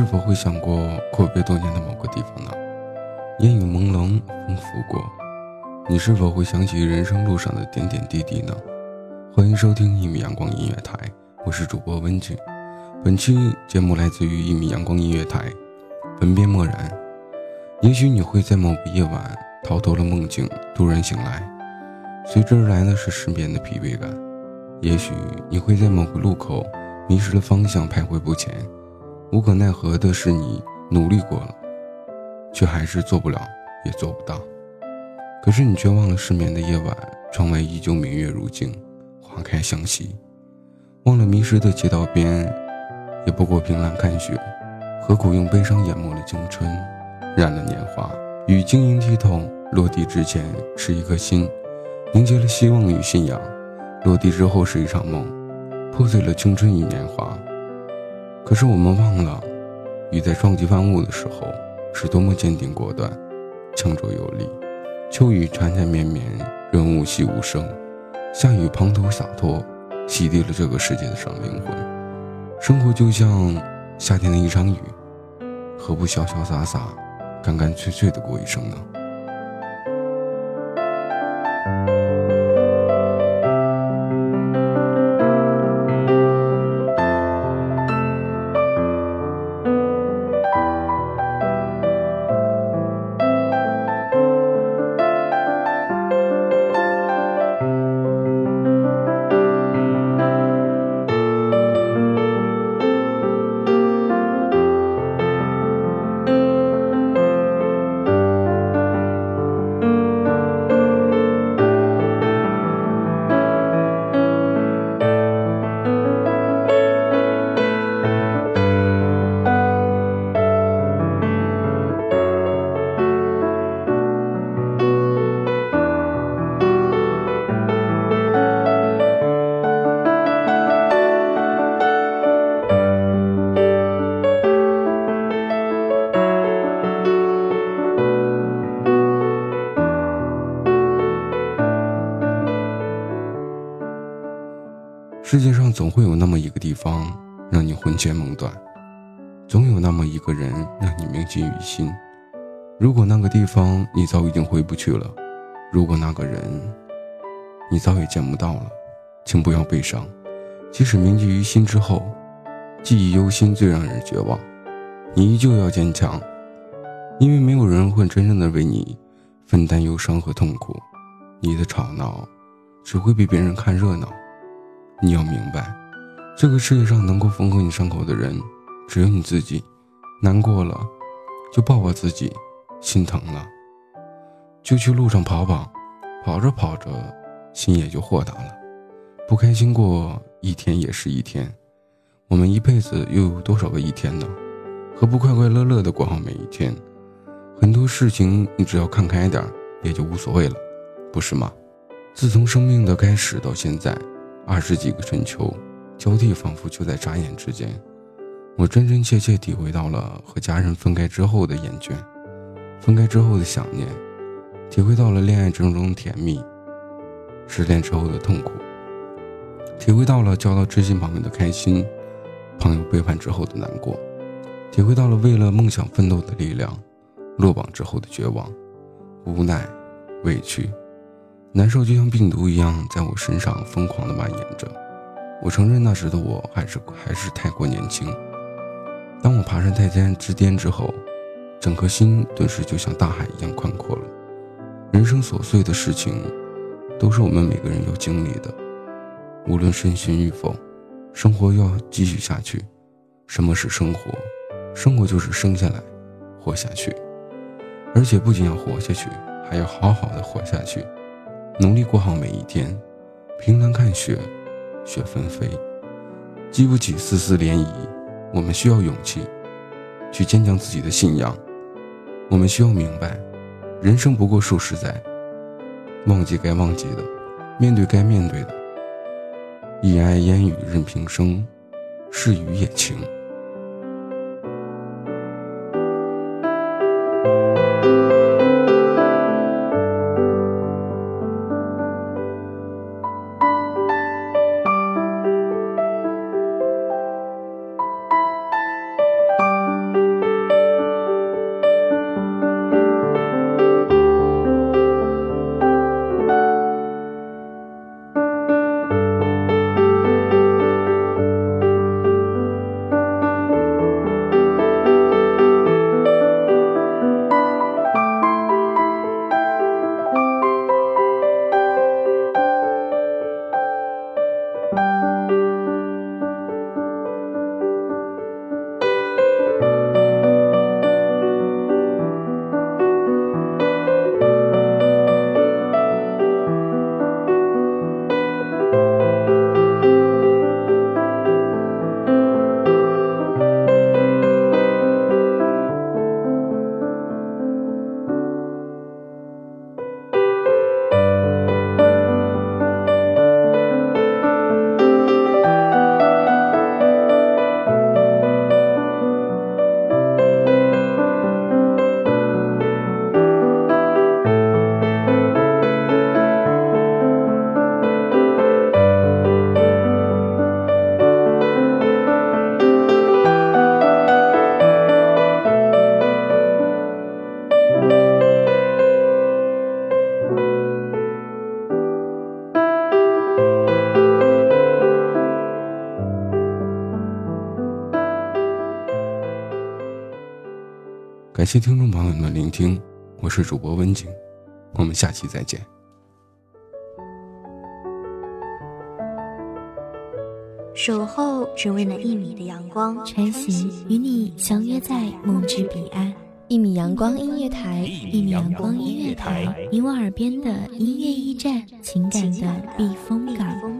是否会想过阔别多年的某个地方呢？烟雨朦胧，风拂过，你是否会想起人生路上的点点滴滴呢？欢迎收听一米阳光音乐台，我是主播温静。本期节目来自于一米阳光音乐台，文编默然。也许你会在某个夜晚逃脱了梦境，突然醒来，随之而来的是失眠的疲惫感。也许你会在某个路口迷失了方向，徘徊不前。无可奈何的是，你努力过了，却还是做不了，也做不到。可是你却忘了失眠的夜晚，窗外依旧明月如镜，花开相惜。忘了迷失的街道边，也不过凭栏看雪。何苦用悲伤淹没了青春，染了年华？与晶莹剔透，落地之前是一颗心，凝结了希望与信仰；落地之后是一场梦，破碎了青春与年华。可是我们忘了，雨在撞击万物的时候，是多么坚定果断、强壮有力。秋雨缠缠绵绵，润物细无声；夏雨滂沱洒脱，洗涤了这个世界的伤灵魂。生活就像夏天的一场雨，何不潇潇洒洒、干干脆脆的过一生呢？总会有那么一个地方，让你魂牵梦断；总有那么一个人，让你铭记于心。如果那个地方你早已经回不去了，如果那个人你早已见不到了，请不要悲伤。即使铭记于心之后，记忆犹新最让人绝望。你依旧要坚强，因为没有人会真正的为你分担忧伤和痛苦。你的吵闹只会被别人看热闹。你要明白，这个世界上能够缝合你伤口的人，只有你自己。难过了，就抱抱自己；心疼了，就去路上跑跑。跑着跑着，心也就豁达了。不开心过一天也是一天。我们一辈子又有多少个一天呢？何不快快乐乐的过好每一天？很多事情，你只要看开点，也就无所谓了，不是吗？自从生命的开始到现在。二十几个春秋，交替仿佛就在眨眼之间。我真真切切体会到了和家人分开之后的厌倦，分开之后的想念，体会到了恋爱之中的甜蜜，失恋之后的痛苦，体会到了交到知心朋友的开心，朋友背叛之后的难过，体会到了为了梦想奋斗的力量，落榜之后的绝望、无奈、委屈、难受，就像病毒一样在我身上疯狂的蔓延着。我承认那时的我还是还是太过年轻。当我爬上泰山之巅之后，整颗心顿时就像大海一样宽阔了。人生琐碎的事情，都是我们每个人要经历的。无论身心与否，生活要继续下去。什么是生活？生活就是生下来，活下去。而且不仅要活下去，还要好好的活下去，努力过好每一天。凭栏看雪，雪纷飞，激不起丝丝涟漪。我们需要勇气，去坚强自己的信仰。我们需要明白。人生不过数十载，忘记该忘记的，面对该面对的，一哀烟雨任平生，是雨也晴。谢听众朋友们的聆听，我是主播温景，我们下期再见。守候只为那一米的阳光，穿行与你相约在梦之彼岸。一米阳光音乐台，一米阳光音乐台，你我耳边的音乐驿站，情感的避风港。